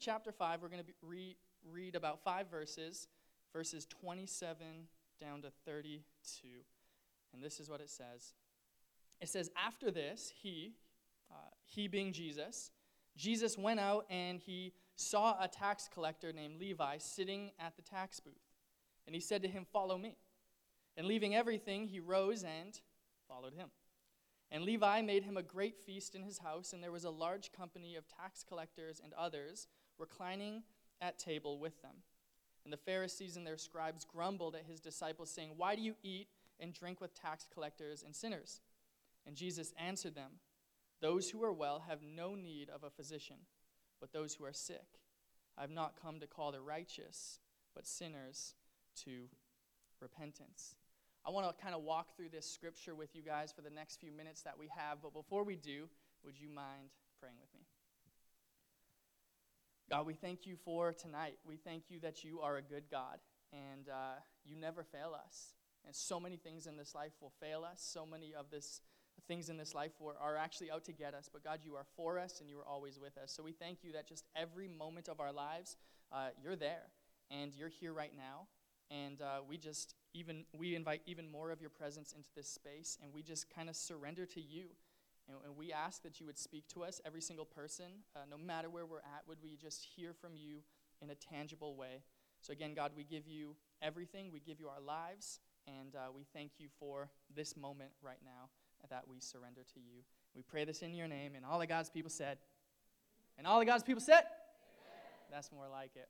chapter 5, we're going to re- read about five verses, verses 27 down to 32. And this is what it says It says, After this, he, uh, he being Jesus, Jesus went out and he saw a tax collector named Levi sitting at the tax booth. And he said to him, Follow me. And leaving everything, he rose and followed him. And Levi made him a great feast in his house, and there was a large company of tax collectors and others reclining at table with them. And the Pharisees and their scribes grumbled at his disciples, saying, Why do you eat and drink with tax collectors and sinners? And Jesus answered them, Those who are well have no need of a physician, but those who are sick. I have not come to call the righteous, but sinners to repentance. I want to kind of walk through this scripture with you guys for the next few minutes that we have, but before we do, would you mind praying with me? God, we thank you for tonight. We thank you that you are a good God and uh, you never fail us. And so many things in this life will fail us. So many of this things in this life are actually out to get us. But God, you are for us and you are always with us. So we thank you that just every moment of our lives, uh, you're there and you're here right now. And uh, we just even we invite even more of your presence into this space, and we just kind of surrender to you. And, we ask that you would speak to us, every single person, uh, no matter where we're at. Would we just hear from you in a tangible way? So again, God, we give you everything. We give you our lives, and uh, we thank you for this moment right now that we surrender to you. We pray this in your name, and all of God's people said. And all of God's people said. Amen. That's more like it.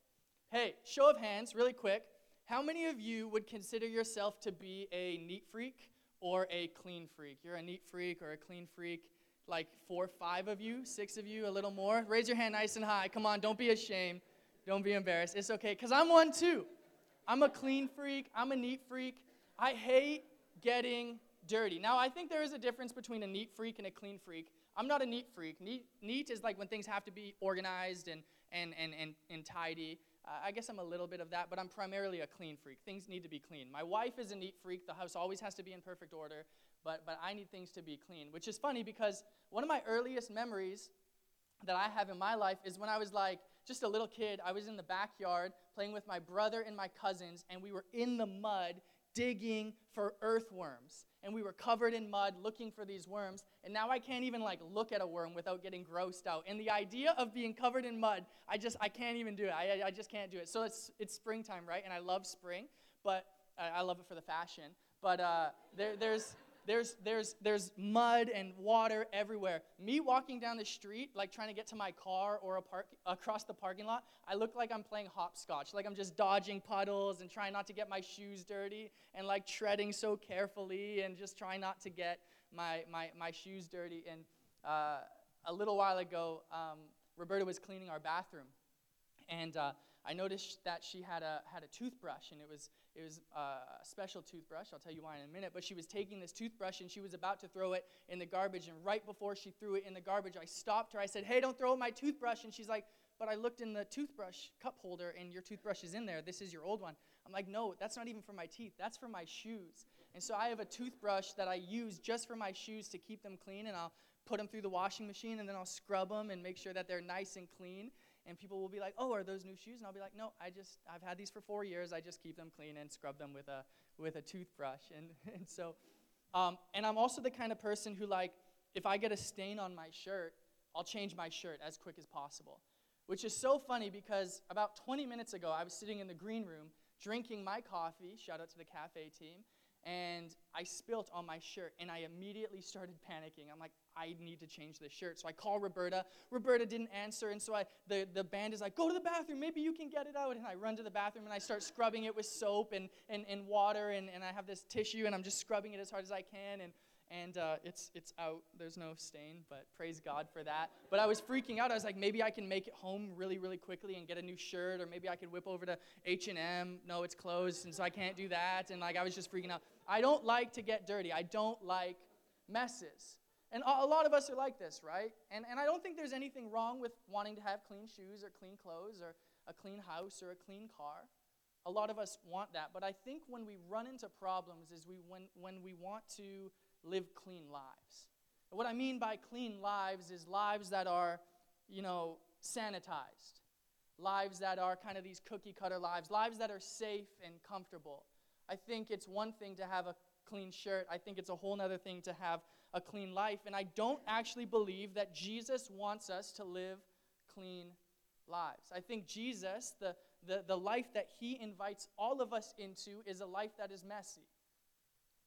Hey, show of hands, really quick. How many of you would consider yourself to be a neat freak or a clean freak? You're a neat freak or a clean freak. Like four, five of you, six of you, a little more. Raise your hand nice and high. Come on, don't be ashamed. Don't be embarrassed. It's okay, because I'm one too. I'm a clean freak. I'm a neat freak. I hate getting dirty. Now, I think there is a difference between a neat freak and a clean freak. I'm not a neat freak. Neat, neat is like when things have to be organized and, and, and, and, and tidy. Uh, I guess I'm a little bit of that, but I'm primarily a clean freak. Things need to be clean. My wife is a neat freak. The house always has to be in perfect order, but, but I need things to be clean, which is funny because one of my earliest memories that I have in my life is when I was like just a little kid. I was in the backyard playing with my brother and my cousins, and we were in the mud digging for earthworms. And we were covered in mud looking for these worms. And now i can't even like look at a worm without getting grossed out. And the idea of being covered in mud i just i can't even do it. I, I just can't do it. So it's it's springtime right? And i love spring but i, I love it for the fashion. But uh, there, there's there's, there's, there's mud and water everywhere. Me walking down the street, like trying to get to my car or a park, across the parking lot, I look like I'm playing hopscotch. Like I'm just dodging puddles and trying not to get my shoes dirty and like treading so carefully and just trying not to get my, my, my shoes dirty. And uh, a little while ago, um, Roberta was cleaning our bathroom. And uh, I noticed that she had a, had a toothbrush, and it was, it was uh, a special toothbrush. I'll tell you why in a minute. But she was taking this toothbrush, and she was about to throw it in the garbage. And right before she threw it in the garbage, I stopped her. I said, Hey, don't throw my toothbrush. And she's like, But I looked in the toothbrush cup holder, and your toothbrush is in there. This is your old one. I'm like, No, that's not even for my teeth. That's for my shoes. And so I have a toothbrush that I use just for my shoes to keep them clean, and I'll put them through the washing machine, and then I'll scrub them and make sure that they're nice and clean and people will be like, "Oh, are those new shoes?" And I'll be like, "No, I just I've had these for four years. I just keep them clean and scrub them with a with a toothbrush." And and so, um, and I'm also the kind of person who like, if I get a stain on my shirt, I'll change my shirt as quick as possible. Which is so funny because about 20 minutes ago, I was sitting in the green room drinking my coffee. Shout out to the cafe team and I spilt on my shirt, and I immediately started panicking. I'm like, I need to change this shirt. So I call Roberta. Roberta didn't answer, and so I, the, the band is like, go to the bathroom, maybe you can get it out. And I run to the bathroom, and I start scrubbing it with soap and, and, and water, and, and I have this tissue, and I'm just scrubbing it as hard as I can, and and uh, it's it's out. There's no stain, but praise God for that. But I was freaking out. I was like, maybe I can make it home really, really quickly and get a new shirt, or maybe I could whip over to H and M. No, it's closed, and so I can't do that. And like I was just freaking out. I don't like to get dirty. I don't like messes. And a lot of us are like this, right? And, and I don't think there's anything wrong with wanting to have clean shoes or clean clothes or a clean house or a clean car. A lot of us want that. But I think when we run into problems is we, when, when we want to live clean lives. And what I mean by clean lives is lives that are, you know, sanitized. lives that are kind of these cookie cutter lives, lives that are safe and comfortable. I think it's one thing to have a clean shirt, I think it's a whole other thing to have a clean life. And I don't actually believe that Jesus wants us to live clean lives. I think Jesus, the, the, the life that he invites all of us into, is a life that is messy.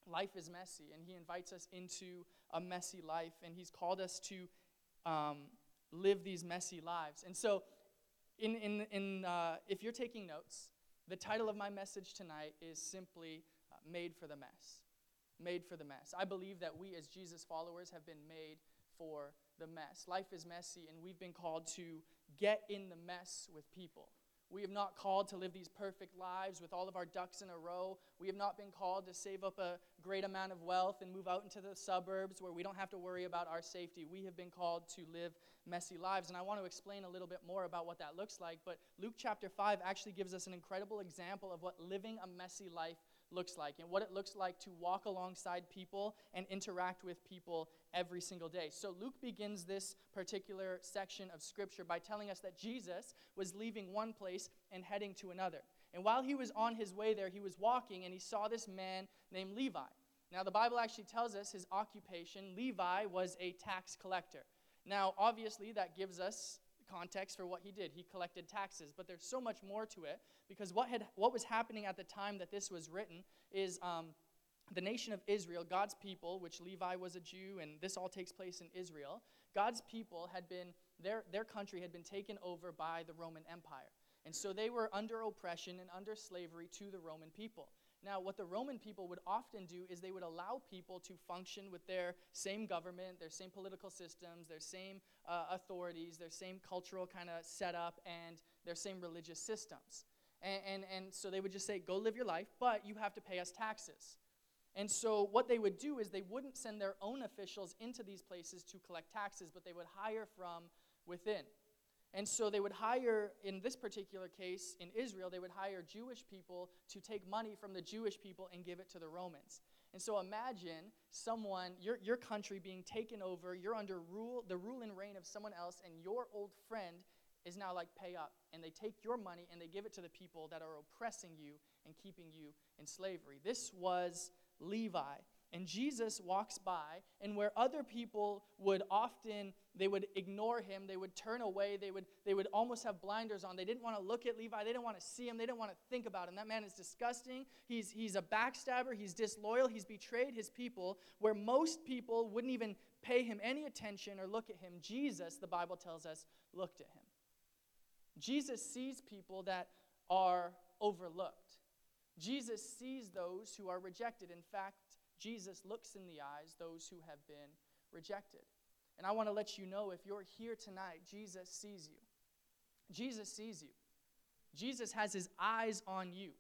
Life is messy, and he invites us into a messy life, and he's called us to um, live these messy lives. And so, in, in, in, uh, if you're taking notes, the title of my message tonight is simply uh, Made for the Mess. Made for the Mess. I believe that we, as Jesus followers, have been made for the mess. Life is messy, and we've been called to get in the mess with people. We have not called to live these perfect lives with all of our ducks in a row. We have not been called to save up a great amount of wealth and move out into the suburbs where we don't have to worry about our safety. We have been called to live messy lives. And I want to explain a little bit more about what that looks like. But Luke chapter 5 actually gives us an incredible example of what living a messy life looks like and what it looks like to walk alongside people and interact with people every single day. So Luke begins this particular section of scripture by telling us that Jesus was leaving one place and heading to another. And while he was on his way there, he was walking and he saw this man named Levi. Now, the Bible actually tells us his occupation, Levi, was a tax collector. Now, obviously, that gives us context for what he did. He collected taxes, but there's so much more to it because what had what was happening at the time that this was written is um, the nation of Israel, God's people, which Levi was a Jew, and this all takes place in Israel. God's people had been their their country had been taken over by the Roman Empire, and so they were under oppression and under slavery to the Roman people. Now, what the Roman people would often do is they would allow people to function with their same government, their same political systems, their same uh, authorities, their same cultural kind of setup, and their same religious systems. And, and, and so they would just say, go live your life, but you have to pay us taxes. And so what they would do is they wouldn't send their own officials into these places to collect taxes, but they would hire from within. And so they would hire, in this particular case, in Israel, they would hire Jewish people to take money from the Jewish people and give it to the Romans. And so imagine someone, your, your country being taken over, you're under rule, the rule and reign of someone else, and your old friend is now like pay up. And they take your money and they give it to the people that are oppressing you and keeping you in slavery. This was Levi. And Jesus walks by, and where other people would often they would ignore him, they would turn away, they would they would almost have blinders on. They didn't want to look at Levi, they didn't want to see him, they didn't want to think about him. That man is disgusting. He's he's a backstabber, he's disloyal, he's betrayed his people. Where most people wouldn't even pay him any attention or look at him, Jesus, the Bible tells us, looked at him. Jesus sees people that are overlooked. Jesus sees those who are rejected. In fact, Jesus looks in the eyes those who have been rejected. And I want to let you know if you're here tonight, Jesus sees you. Jesus sees you. Jesus has his eyes on you.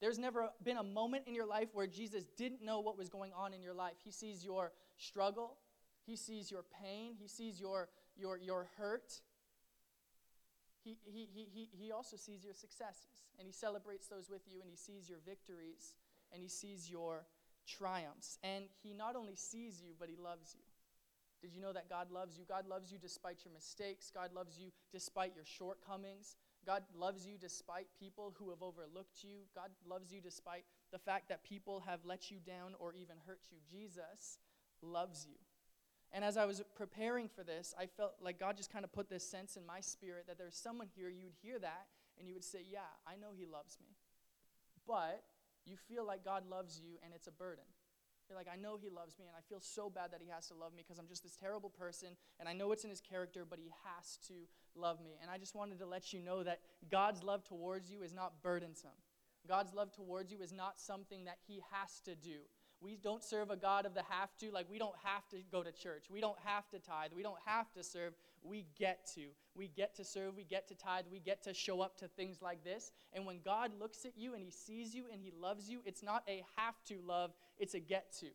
There's never been a moment in your life where Jesus didn't know what was going on in your life. He sees your struggle, he sees your pain, he sees your, your, your hurt. He, he, he, he, also sees your successes, and he celebrates those with you, and he sees your victories, and he sees your triumphs. And he not only sees you, but he loves you. Did you know that God loves you? God loves you despite your mistakes. God loves you despite your shortcomings. God loves you despite people who have overlooked you. God loves you despite the fact that people have let you down or even hurt you. Jesus loves you. And as I was preparing for this, I felt like God just kind of put this sense in my spirit that there's someone here, you would hear that, and you would say, Yeah, I know He loves me. But you feel like God loves you and it's a burden. You're like, I know He loves me, and I feel so bad that He has to love me because I'm just this terrible person, and I know it's in His character, but He has to love me. And I just wanted to let you know that God's love towards you is not burdensome. God's love towards you is not something that He has to do. We don't serve a God of the have to. Like, we don't have to go to church. We don't have to tithe. We don't have to serve. We get to. We get to serve. We get to tithe. We get to show up to things like this. And when God looks at you and He sees you and He loves you, it's not a have to love, it's a get to.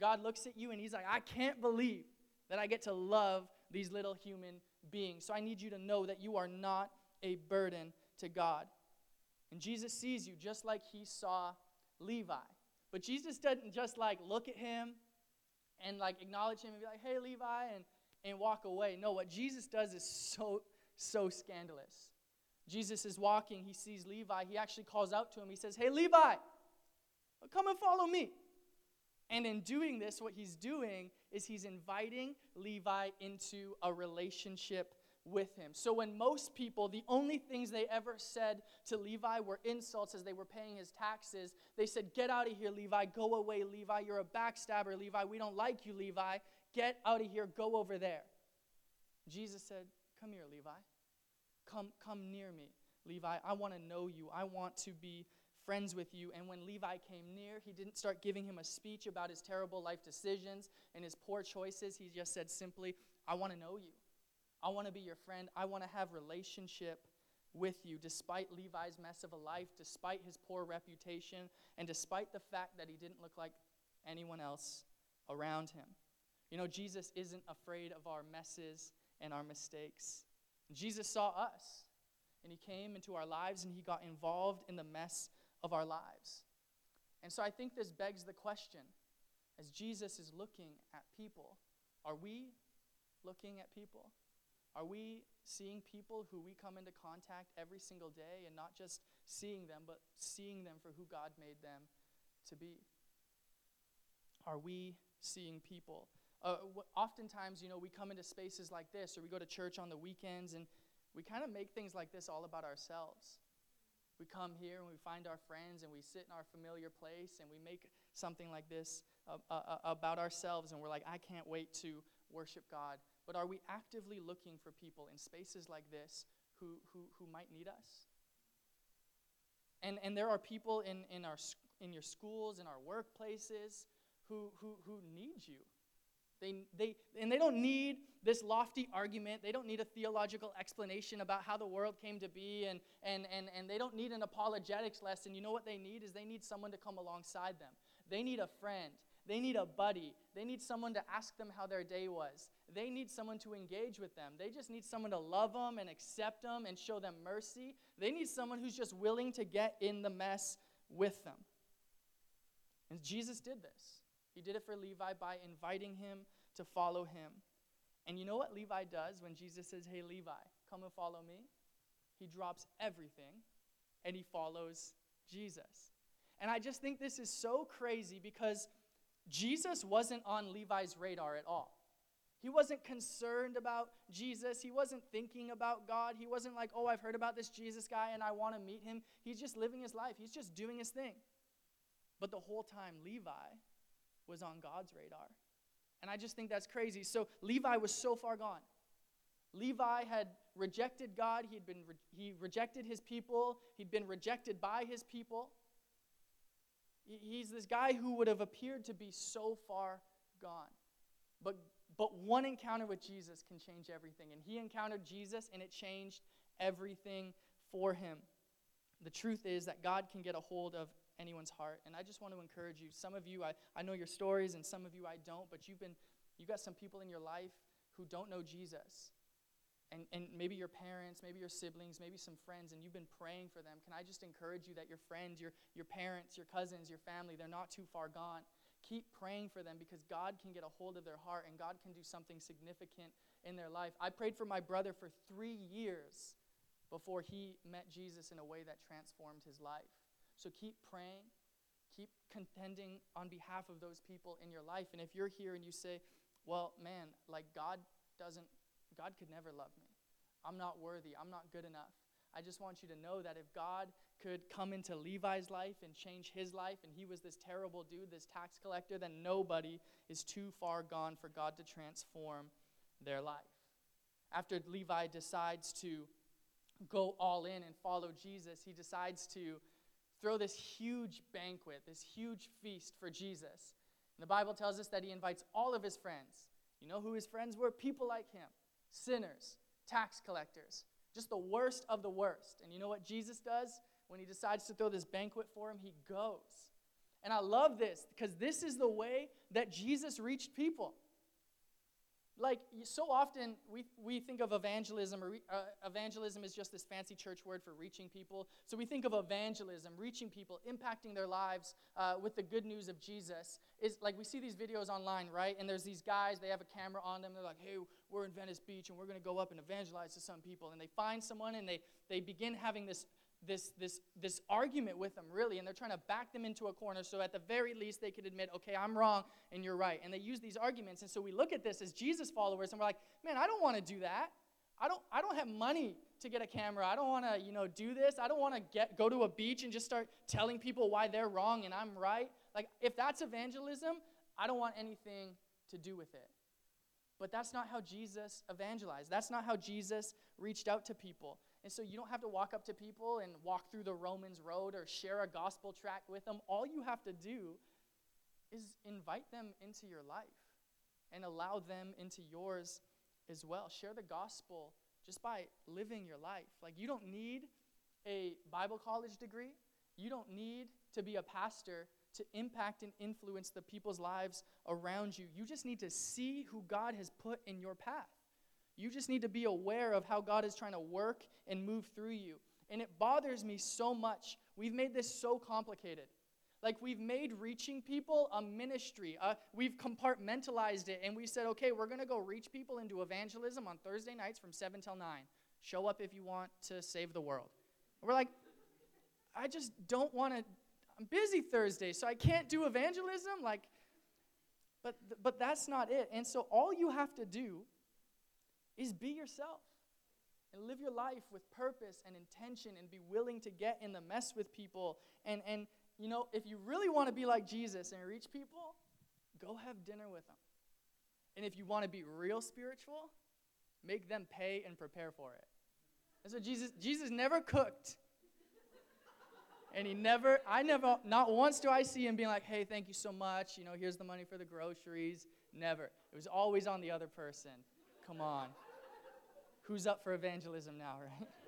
God looks at you and He's like, I can't believe that I get to love these little human beings. So I need you to know that you are not a burden to God. And Jesus sees you just like He saw Levi. But Jesus doesn't just like look at him and like acknowledge him and be like, hey, Levi, and, and walk away. No, what Jesus does is so, so scandalous. Jesus is walking, he sees Levi. He actually calls out to him. He says, Hey, Levi, come and follow me. And in doing this, what he's doing is he's inviting Levi into a relationship with him. So when most people, the only things they ever said to Levi were insults as they were paying his taxes, they said, Get out of here, Levi. Go away, Levi. You're a backstabber, Levi. We don't like you, Levi. Get out of here. Go over there. Jesus said, Come here, Levi. Come, come near me, Levi. I want to know you. I want to be friends with you. And when Levi came near, he didn't start giving him a speech about his terrible life decisions and his poor choices. He just said simply, I want to know you. I want to be your friend. I want to have relationship with you despite Levi's mess of a life, despite his poor reputation, and despite the fact that he didn't look like anyone else around him. You know, Jesus isn't afraid of our messes and our mistakes. Jesus saw us, and he came into our lives and he got involved in the mess of our lives. And so I think this begs the question as Jesus is looking at people, are we looking at people? Are we seeing people who we come into contact every single day and not just seeing them, but seeing them for who God made them to be? Are we seeing people? Uh, oftentimes, you know, we come into spaces like this, or we go to church on the weekends, and we kind of make things like this all about ourselves. We come here and we find our friends, and we sit in our familiar place, and we make something like this uh, uh, uh about ourselves, and we're like, I can't wait to worship God but are we actively looking for people in spaces like this who, who, who might need us? And, and there are people in, in, our, in your schools, in our workplaces, who, who, who need you. They, they, and they don't need this lofty argument. They don't need a theological explanation about how the world came to be, and, and, and, and they don't need an apologetics lesson. You know what they need is they need someone to come alongside them. They need a friend. They need a buddy. They need someone to ask them how their day was. They need someone to engage with them. They just need someone to love them and accept them and show them mercy. They need someone who's just willing to get in the mess with them. And Jesus did this. He did it for Levi by inviting him to follow him. And you know what Levi does when Jesus says, Hey, Levi, come and follow me? He drops everything and he follows Jesus. And I just think this is so crazy because Jesus wasn't on Levi's radar at all. He wasn't concerned about Jesus. He wasn't thinking about God. He wasn't like, oh, I've heard about this Jesus guy and I want to meet him. He's just living his life, he's just doing his thing. But the whole time, Levi was on God's radar. And I just think that's crazy. So Levi was so far gone. Levi had rejected God, he, had been re- he rejected his people, he'd been rejected by his people. He's this guy who would have appeared to be so far gone. But, but one encounter with Jesus can change everything. And he encountered Jesus, and it changed everything for him. The truth is that God can get a hold of anyone's heart. And I just want to encourage you. Some of you, I, I know your stories, and some of you I don't, but you've been, you've got some people in your life who don't know Jesus and, and maybe your parents, maybe your siblings, maybe some friends, and you've been praying for them, can I just encourage you that your friends, your, your parents, your cousins, your family, they're not too far gone. Keep praying for them because God can get a hold of their heart and God can do something significant in their life. I prayed for my brother for three years before he met Jesus in a way that transformed his life. So keep praying, keep contending on behalf of those people in your life. And if you're here and you say, well, man, like God doesn't God could never love me. I'm not worthy. I'm not good enough. I just want you to know that if God could come into Levi's life and change his life, and he was this terrible dude, this tax collector, then nobody is too far gone for God to transform their life. After Levi decides to go all in and follow Jesus, he decides to throw this huge banquet, this huge feast for Jesus. And the Bible tells us that he invites all of his friends. You know who his friends were? People like him sinners, tax collectors, just the worst of the worst. And you know what Jesus does when he decides to throw this banquet for him? He goes. And I love this because this is the way that Jesus reached people. Like, so often we, we think of evangelism, or uh, evangelism is just this fancy church word for reaching people. So we think of evangelism, reaching people, impacting their lives uh, with the good news of Jesus. Is like we see these videos online, right? And there's these guys, they have a camera on them. They're like, hey, we're in Venice Beach and we're going to go up and evangelize to some people. And they find someone and they, they begin having this, this, this, this argument with them, really. And they're trying to back them into a corner so at the very least they could admit, okay, I'm wrong and you're right. And they use these arguments. And so we look at this as Jesus followers and we're like, man, I don't want to do that. I don't, I don't have money to get a camera. I don't want to, you know, do this. I don't want to get go to a beach and just start telling people why they're wrong and I'm right. Like if that's evangelism, I don't want anything to do with it. But that's not how Jesus evangelized. That's not how Jesus reached out to people. And so you don't have to walk up to people and walk through the Romans road or share a gospel tract with them. All you have to do is invite them into your life and allow them into yours as well. Share the gospel just by living your life. Like, you don't need a Bible college degree, you don't need to be a pastor to impact and influence the people's lives around you. You just need to see who God has put in your path. You just need to be aware of how God is trying to work and move through you. And it bothers me so much. We've made this so complicated. Like we've made reaching people a ministry. Uh, we've compartmentalized it and we said, okay, we're going to go reach people into evangelism on Thursday nights from 7 till 9. Show up if you want to save the world. And we're like, I just don't want to. I'm busy Thursday, so I can't do evangelism. Like, but, but that's not it. And so all you have to do is be yourself and live your life with purpose and intention and be willing to get in the mess with people and, and you know, if you really want to be like Jesus and reach people, go have dinner with them. And if you want to be real spiritual, make them pay and prepare for it. That's what Jesus, Jesus never cooked. And he never, I never, not once do I see him being like, hey, thank you so much. You know, here's the money for the groceries. Never. It was always on the other person. Come on. Who's up for evangelism now, right?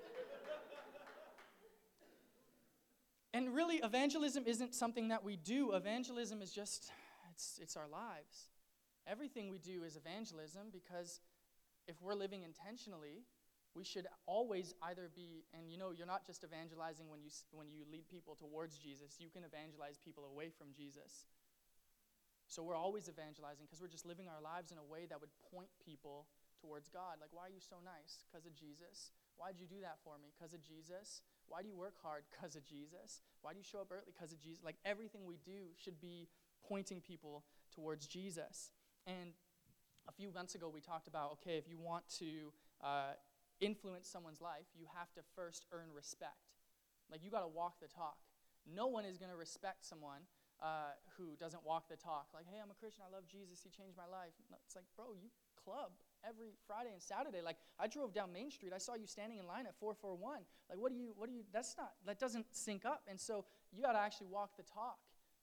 And really, evangelism isn't something that we do. Evangelism is just, it's, it's our lives. Everything we do is evangelism because if we're living intentionally, we should always either be, and you know, you're not just evangelizing when you, when you lead people towards Jesus, you can evangelize people away from Jesus. So we're always evangelizing because we're just living our lives in a way that would point people towards God. Like, why are you so nice? Because of Jesus. Why did you do that for me? Because of Jesus. Why do you work hard? Because of Jesus. Why do you show up early? Because of Jesus. Like everything we do should be pointing people towards Jesus. And a few months ago, we talked about okay, if you want to uh, influence someone's life, you have to first earn respect. Like you got to walk the talk. No one is going to respect someone uh, who doesn't walk the talk. Like, hey, I'm a Christian. I love Jesus. He changed my life. No, it's like, bro, you club every Friday and Saturday. Like I drove down Main Street, I saw you standing in line at 441. Like what do you what do you that's not that doesn't sync up. And so you got to actually walk the talk.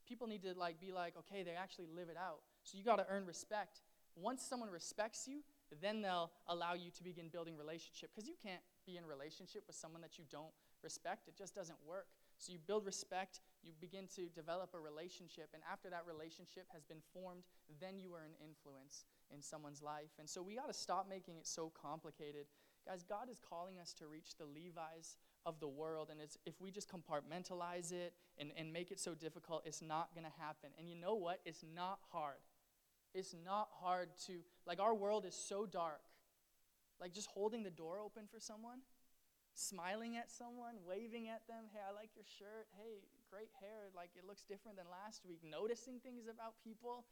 People need to like be like, okay, they actually live it out. So you got to earn respect. Once someone respects you, then they'll allow you to begin building relationship because you can't be in relationship with someone that you don't respect. It just doesn't work. So you build respect, you begin to develop a relationship, and after that relationship has been formed, then you are an influence in someone's life. And so we got to stop making it so complicated. Guys, God is calling us to reach the Levi's of the world. And if we just compartmentalize it and, and make it so difficult, it's not going to happen. And you know what? It's not hard. It's not hard to, like, our world is so dark. Like, just holding the door open for someone, smiling at someone, waving at them, hey, I like your shirt, hey, great hair, like, it looks different than last week, noticing things about people,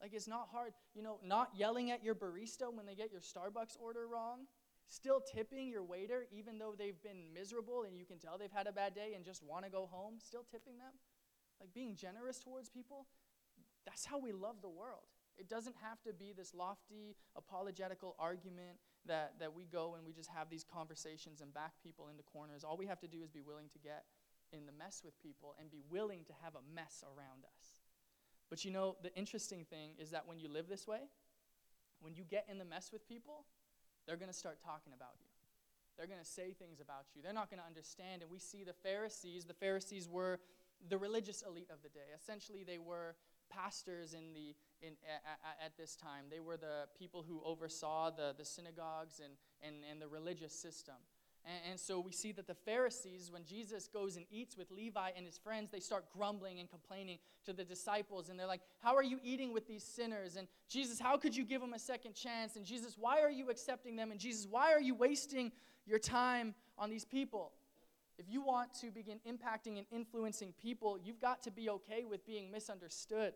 like, it's not hard. You know, not yelling at your barista when they get your Starbucks order wrong. Still tipping your waiter even though they've been miserable and you can tell they've had a bad day and just want to go home. Still tipping them. Like, being generous towards people. That's how we love the world. It doesn't have to be this lofty apologetical argument that, that we go and we just have these conversations and back people into corners. All we have to do is be willing to get in the mess with people and be willing to have a mess around us. But you know, the interesting thing is that when you live this way, when you get in the mess with people, they're going to start talking about you. They're going to say things about you. They're not going to understand. And we see the Pharisees, the Pharisees were the religious elite of the day. Essentially, they were pastors in the, in, at, at this time. They were the people who oversaw the, the synagogues and, and, and the religious system. And, and so we see that the Pharisees, when Jesus goes and eats with Levi and his friends, they start grumbling and complaining to the disciples. And they're like, How are you eating with these sinners? And Jesus, how could you give them a second chance? And Jesus, why are you accepting them? And Jesus, why are you wasting your time on these people? If you want to begin impacting and influencing people, you've got to be okay with being misunderstood.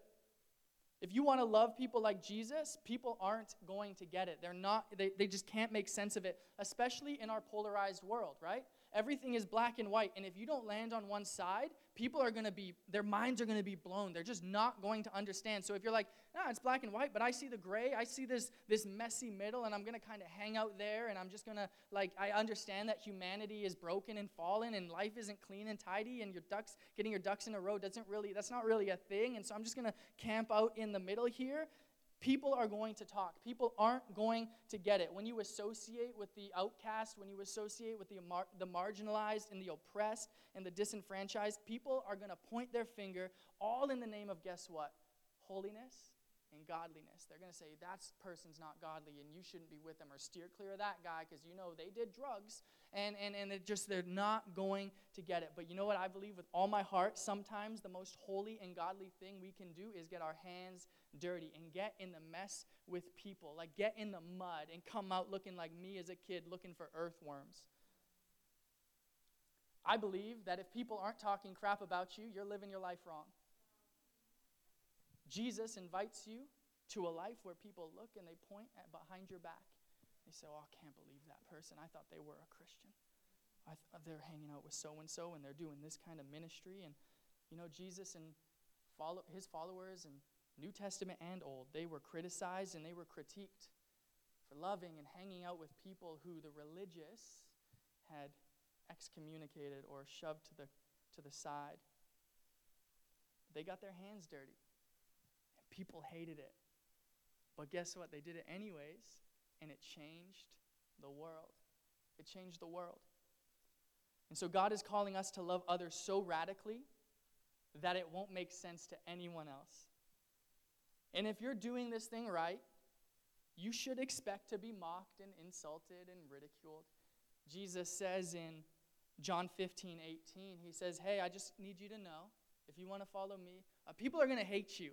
If you want to love people like Jesus, people aren't going to get it. They're not, they, they just can't make sense of it, especially in our polarized world, right? Everything is black and white. And if you don't land on one side, people are going to be, their minds are going to be blown. They're just not going to understand. So if you're like, nah, it's black and white, but I see the gray, I see this, this messy middle, and I'm going to kind of hang out there, and I'm just going to, like, I understand that humanity is broken and fallen, and life isn't clean and tidy, and your ducks, getting your ducks in a row doesn't really, that's not really a thing. And so I'm just going to camp out in the middle here people are going to talk. People aren't going to get it. When you associate with the outcast, when you associate with the, mar- the marginalized and the oppressed and the disenfranchised, people are going to point their finger all in the name of guess what? Holiness and godliness. They're going to say, that person's not godly and you shouldn't be with them, or steer clear of that guy because you know they did drugs. And, and, and it just, they're not going to get it. But you know what I believe with all my heart? Sometimes the most holy and godly thing we can do is get our hands dirty and get in the mess with people. Like get in the mud and come out looking like me as a kid looking for earthworms. I believe that if people aren't talking crap about you, you're living your life wrong. Jesus invites you to a life where people look and they point at behind your back. They say, Oh, I can't believe that person. I thought they were a Christian. I th- they're hanging out with so and so and they're doing this kind of ministry. And, you know, Jesus and follow- his followers and New Testament and Old, they were criticized and they were critiqued for loving and hanging out with people who the religious had excommunicated or shoved to the, to the side. They got their hands dirty. People hated it. But guess what? They did it anyways, and it changed the world. It changed the world. And so God is calling us to love others so radically that it won't make sense to anyone else. And if you're doing this thing right, you should expect to be mocked and insulted and ridiculed. Jesus says in John 15, 18, he says, Hey, I just need you to know if you want to follow me, uh, people are going to hate you.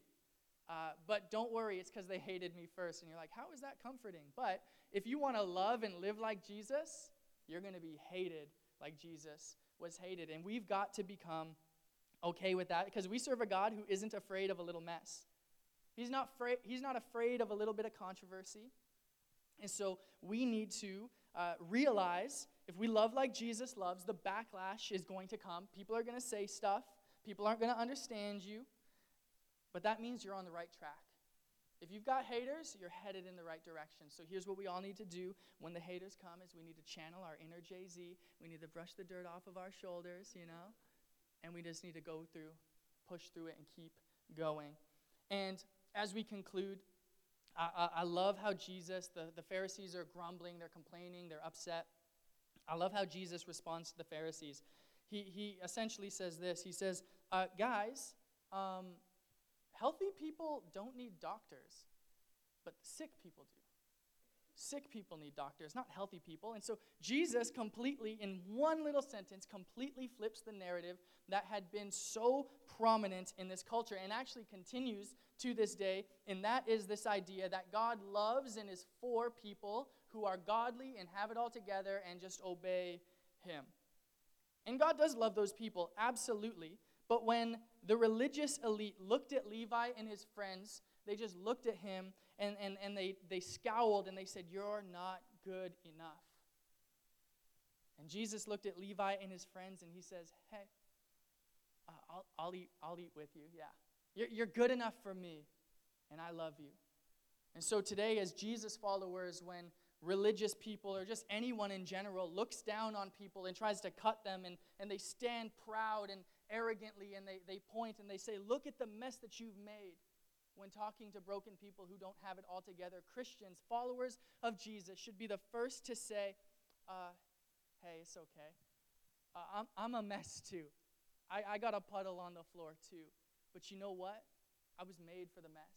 Uh, but don't worry, it's because they hated me first. And you're like, how is that comforting? But if you want to love and live like Jesus, you're going to be hated like Jesus was hated. And we've got to become okay with that because we serve a God who isn't afraid of a little mess. He's not, fra- he's not afraid of a little bit of controversy. And so we need to uh, realize if we love like Jesus loves, the backlash is going to come. People are going to say stuff, people aren't going to understand you. But that means you're on the right track. If you've got haters, you're headed in the right direction. So here's what we all need to do when the haters come is we need to channel our inner Jay-Z. We need to brush the dirt off of our shoulders, you know? And we just need to go through, push through it and keep going. And as we conclude, I, I, I love how Jesus, the, the Pharisees are grumbling, they're complaining, they're upset. I love how Jesus responds to the Pharisees. He, he essentially says this He says, uh, Guys, um, Healthy people don't need doctors, but sick people do. Sick people need doctors, not healthy people. And so Jesus completely, in one little sentence, completely flips the narrative that had been so prominent in this culture and actually continues to this day. And that is this idea that God loves and is for people who are godly and have it all together and just obey Him. And God does love those people, absolutely. But when the religious elite looked at Levi and his friends, they just looked at him and, and, and they, they scowled and they said, You're not good enough. And Jesus looked at Levi and his friends and he says, Hey, uh, I'll, I'll, eat, I'll eat with you. Yeah. You're, you're good enough for me, and I love you. And so today, as Jesus followers, when religious people or just anyone in general looks down on people and tries to cut them and, and they stand proud and arrogantly and they, they point and they say, Look at the mess that you've made when talking to broken people who don't have it all together. Christians, followers of Jesus, should be the first to say, uh, Hey, it's okay. Uh, I'm, I'm a mess too. I, I got a puddle on the floor too. But you know what? I was made for the mess.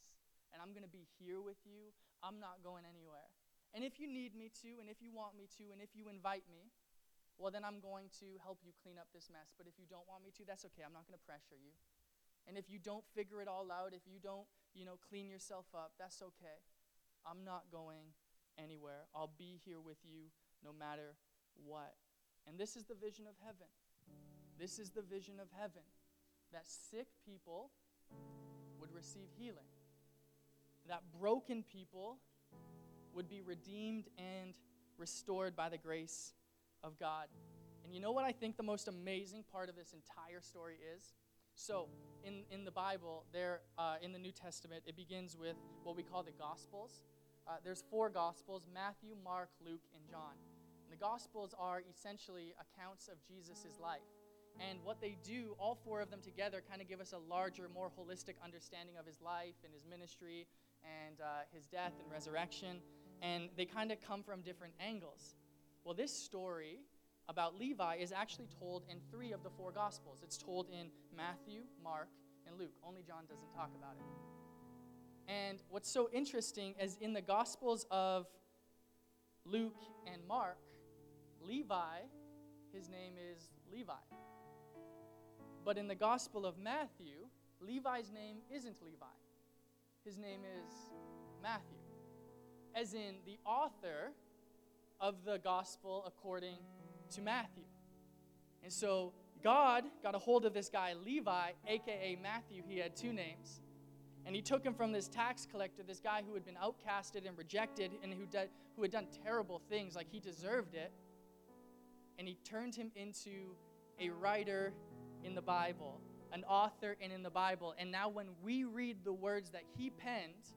And I'm going to be here with you. I'm not going anywhere. And if you need me to, and if you want me to, and if you invite me, well, then I'm going to help you clean up this mess. But if you don't want me to, that's okay. I'm not going to pressure you. And if you don't figure it all out, if you don't, you know, clean yourself up, that's okay. I'm not going anywhere. I'll be here with you no matter what. And this is the vision of heaven. This is the vision of heaven that sick people would receive healing, that broken people would be redeemed and restored by the grace of God. And you know what I think the most amazing part of this entire story is? So, in, in the Bible, there uh, in the New Testament, it begins with what we call the Gospels. Uh, there's four Gospels Matthew, Mark, Luke, and John. And the Gospels are essentially accounts of Jesus' life. And what they do, all four of them together, kind of give us a larger, more holistic understanding of his life and his ministry and uh, his death and resurrection. And they kind of come from different angles. Well, this story about Levi is actually told in three of the four Gospels. It's told in Matthew, Mark, and Luke. Only John doesn't talk about it. And what's so interesting is in the Gospels of Luke and Mark, Levi, his name is Levi. But in the Gospel of Matthew, Levi's name isn't Levi. His name is Matthew. As in, the author of the Gospel according to Matthew. And so, God got a hold of this guy, Levi, aka Matthew. He had two names. And he took him from this tax collector, this guy who had been outcasted and rejected and who, who had done terrible things, like he deserved it. And he turned him into a writer in the Bible, an author and in the Bible. And now, when we read the words that he penned,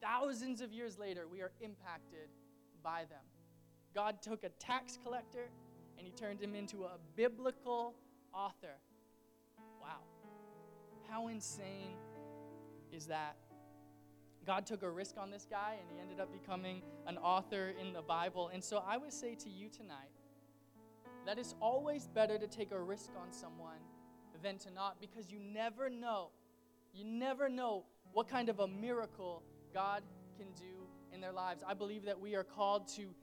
thousands of years later, we are impacted by them. God took a tax collector and he turned him into a biblical author. Wow. How insane is that? God took a risk on this guy and he ended up becoming an author in the Bible. And so I would say to you tonight, that it's always better to take a risk on someone than to not because you never know. You never know what kind of a miracle God can do their lives. I believe that we are called to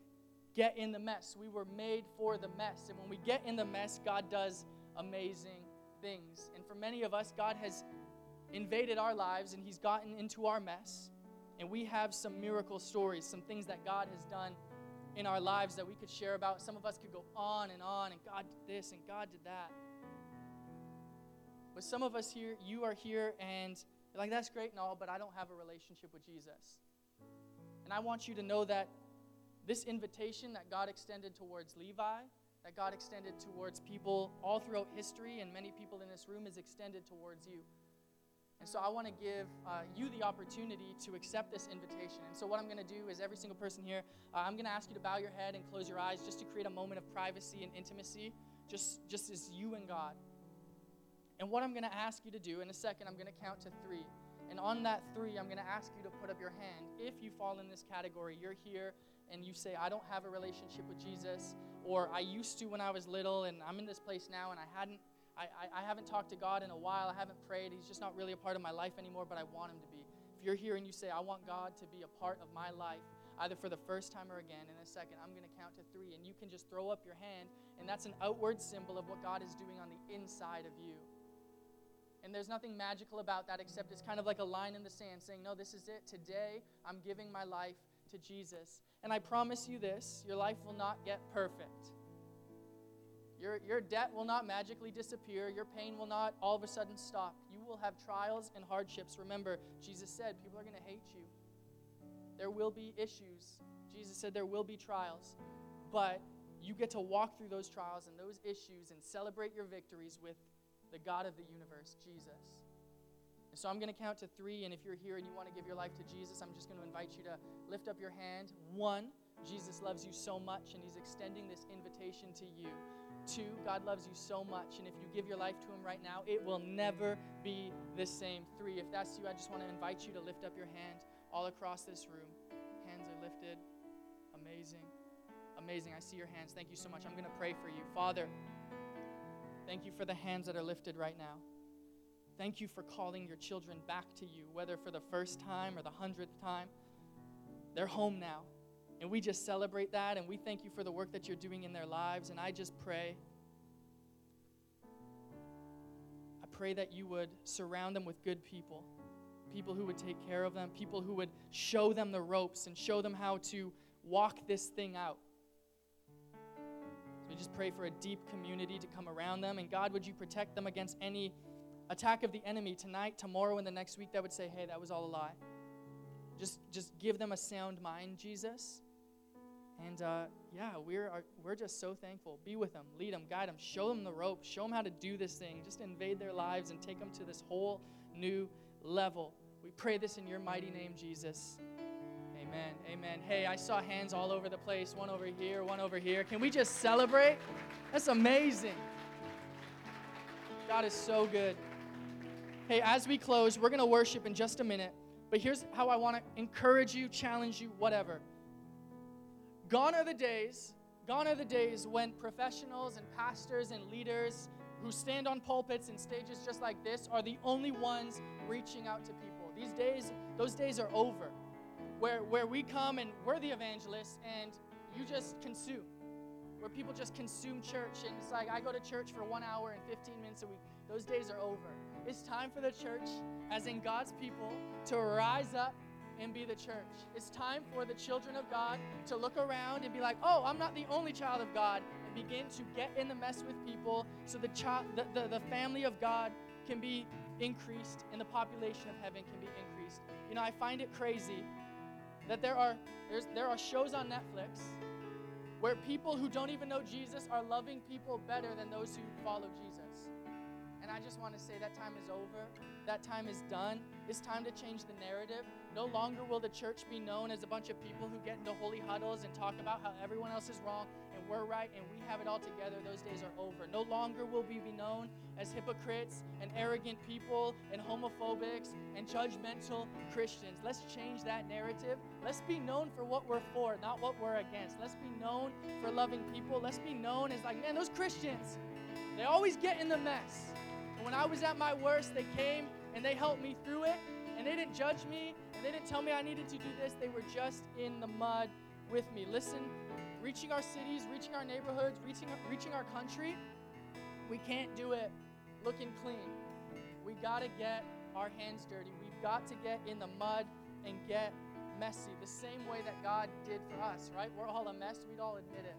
get in the mess. We were made for the mess. And when we get in the mess, God does amazing things. And for many of us, God has invaded our lives and He's gotten into our mess. And we have some miracle stories, some things that God has done in our lives that we could share about. Some of us could go on and on, and God did this, and God did that. But some of us here, you are here, and like, that's great and all, but I don't have a relationship with Jesus. And I want you to know that this invitation that God extended towards Levi, that God extended towards people all throughout history, and many people in this room, is extended towards you. And so I want to give uh, you the opportunity to accept this invitation. And so, what I'm going to do is, every single person here, uh, I'm going to ask you to bow your head and close your eyes just to create a moment of privacy and intimacy, just, just as you and God. And what I'm going to ask you to do in a second, I'm going to count to three. And on that three, I'm going to ask you to put up your hand. If you fall in this category, you're here and you say, I don't have a relationship with Jesus, or I used to when I was little, and I'm in this place now and I hadn't I, I, I, haven't talked to God in a while. I haven't prayed. He's just not really a part of my life anymore, but I want him to be. If you're here and you say, I want God to be a part of my life, either for the first time or again, in a second, I'm going to count to three, and you can just throw up your hand, and that's an outward symbol of what God is doing on the inside of you. And there's nothing magical about that except it's kind of like a line in the sand saying, No, this is it. Today, I'm giving my life to Jesus. And I promise you this your life will not get perfect. Your, your debt will not magically disappear. Your pain will not all of a sudden stop. You will have trials and hardships. Remember, Jesus said people are going to hate you. There will be issues. Jesus said there will be trials. But you get to walk through those trials and those issues and celebrate your victories with the God of the universe, Jesus. And so I'm going to count to three, and if you're here and you want to give your life to Jesus, I'm just going to invite you to lift up your hand. One, Jesus loves you so much, and He's extending this invitation to you. Two, God loves you so much, and if you give your life to Him right now, it will never be the same. Three, if that's you, I just want to invite you to lift up your hand all across this room. Hands are lifted. Amazing. Amazing. I see your hands. Thank you so much. I'm going to pray for you. Father, thank you for the hands that are lifted right now. Thank you for calling your children back to you, whether for the first time or the hundredth time. They're home now. And we just celebrate that and we thank you for the work that you're doing in their lives. And I just pray. I pray that you would surround them with good people, people who would take care of them, people who would show them the ropes and show them how to walk this thing out. We just pray for a deep community to come around them. And God, would you protect them against any attack of the enemy tonight, tomorrow, and the next week that would say, hey, that was all a lie? Just, just give them a sound mind, Jesus. And uh, yeah, we're, are, we're just so thankful. Be with them, lead them, guide them, show them the rope, show them how to do this thing. Just invade their lives and take them to this whole new level. We pray this in your mighty name, Jesus. Amen. Amen. Hey, I saw hands all over the place one over here, one over here. Can we just celebrate? That's amazing. God is so good. Hey, as we close, we're going to worship in just a minute. But here's how I want to encourage you, challenge you, whatever. Gone are the days, gone are the days when professionals and pastors and leaders who stand on pulpits and stages just like this are the only ones reaching out to people. These days, those days are over. Where, where we come and we're the evangelists and you just consume. Where people just consume church and it's like, I go to church for one hour and 15 minutes a week. Those days are over. It's time for the church, as in God's people, to rise up and be the church. It's time for the children of God to look around and be like, oh, I'm not the only child of God, and begin to get in the mess with people so the, child, the, the, the family of God can be increased and the population of heaven can be increased. You know, I find it crazy that there are, there's, there are shows on Netflix where people who don't even know Jesus are loving people better than those who follow Jesus. And I just want to say that time is over. That time is done. It's time to change the narrative. No longer will the church be known as a bunch of people who get into holy huddles and talk about how everyone else is wrong and we're right and we have it all together. Those days are over. No longer will we be known as hypocrites and arrogant people and homophobics and judgmental Christians. Let's change that narrative. Let's be known for what we're for, not what we're against. Let's be known for loving people. Let's be known as like, man, those Christians, they always get in the mess. And when I was at my worst, they came and they helped me through it. And they didn't judge me and they didn't tell me I needed to do this. They were just in the mud with me. Listen, reaching our cities, reaching our neighborhoods, reaching, reaching our country, we can't do it looking clean. We got to get our hands dirty. We've got to get in the mud and get messy, the same way that God did for us, right? We're all a mess, we'd all admit it.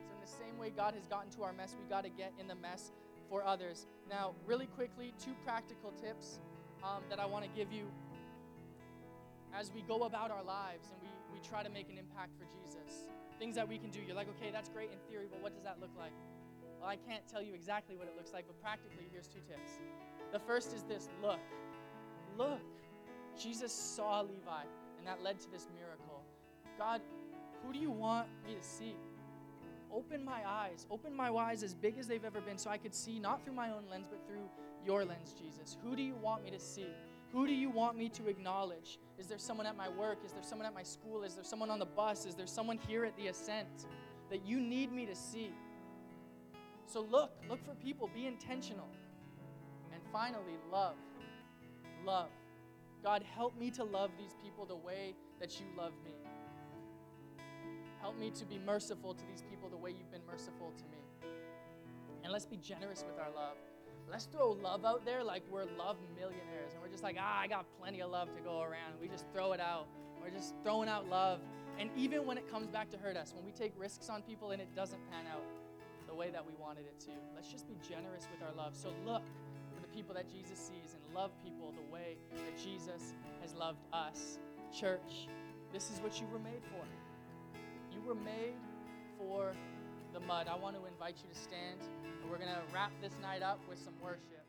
So, in the same way God has gotten to our mess, we got to get in the mess for others. Now, really quickly, two practical tips um, that I want to give you as we go about our lives and we, we try to make an impact for Jesus. Things that we can do. You're like, okay, that's great in theory, but what does that look like? Well, I can't tell you exactly what it looks like, but practically, here's two tips. The first is this look. Look. Jesus saw Levi, and that led to this miracle. God, who do you want me to see? Open my eyes. Open my eyes as big as they've ever been so I could see not through my own lens, but through your lens, Jesus. Who do you want me to see? Who do you want me to acknowledge? Is there someone at my work? Is there someone at my school? Is there someone on the bus? Is there someone here at the Ascent that you need me to see? So look, look for people, be intentional. And finally, love. Love. God, help me to love these people the way that you love me. Help me to be merciful to these people the way you've been merciful to me. And let's be generous with our love. Let's throw love out there like we're love millionaires. And we're just like, ah, I got plenty of love to go around. We just throw it out. We're just throwing out love. And even when it comes back to hurt us, when we take risks on people and it doesn't pan out the way that we wanted it to, let's just be generous with our love. So look for the people that Jesus sees and love people the way that Jesus has loved us. Church, this is what you were made for. You were made for the mud. I want to invite you to stand, and we're going to wrap this night up with some worship.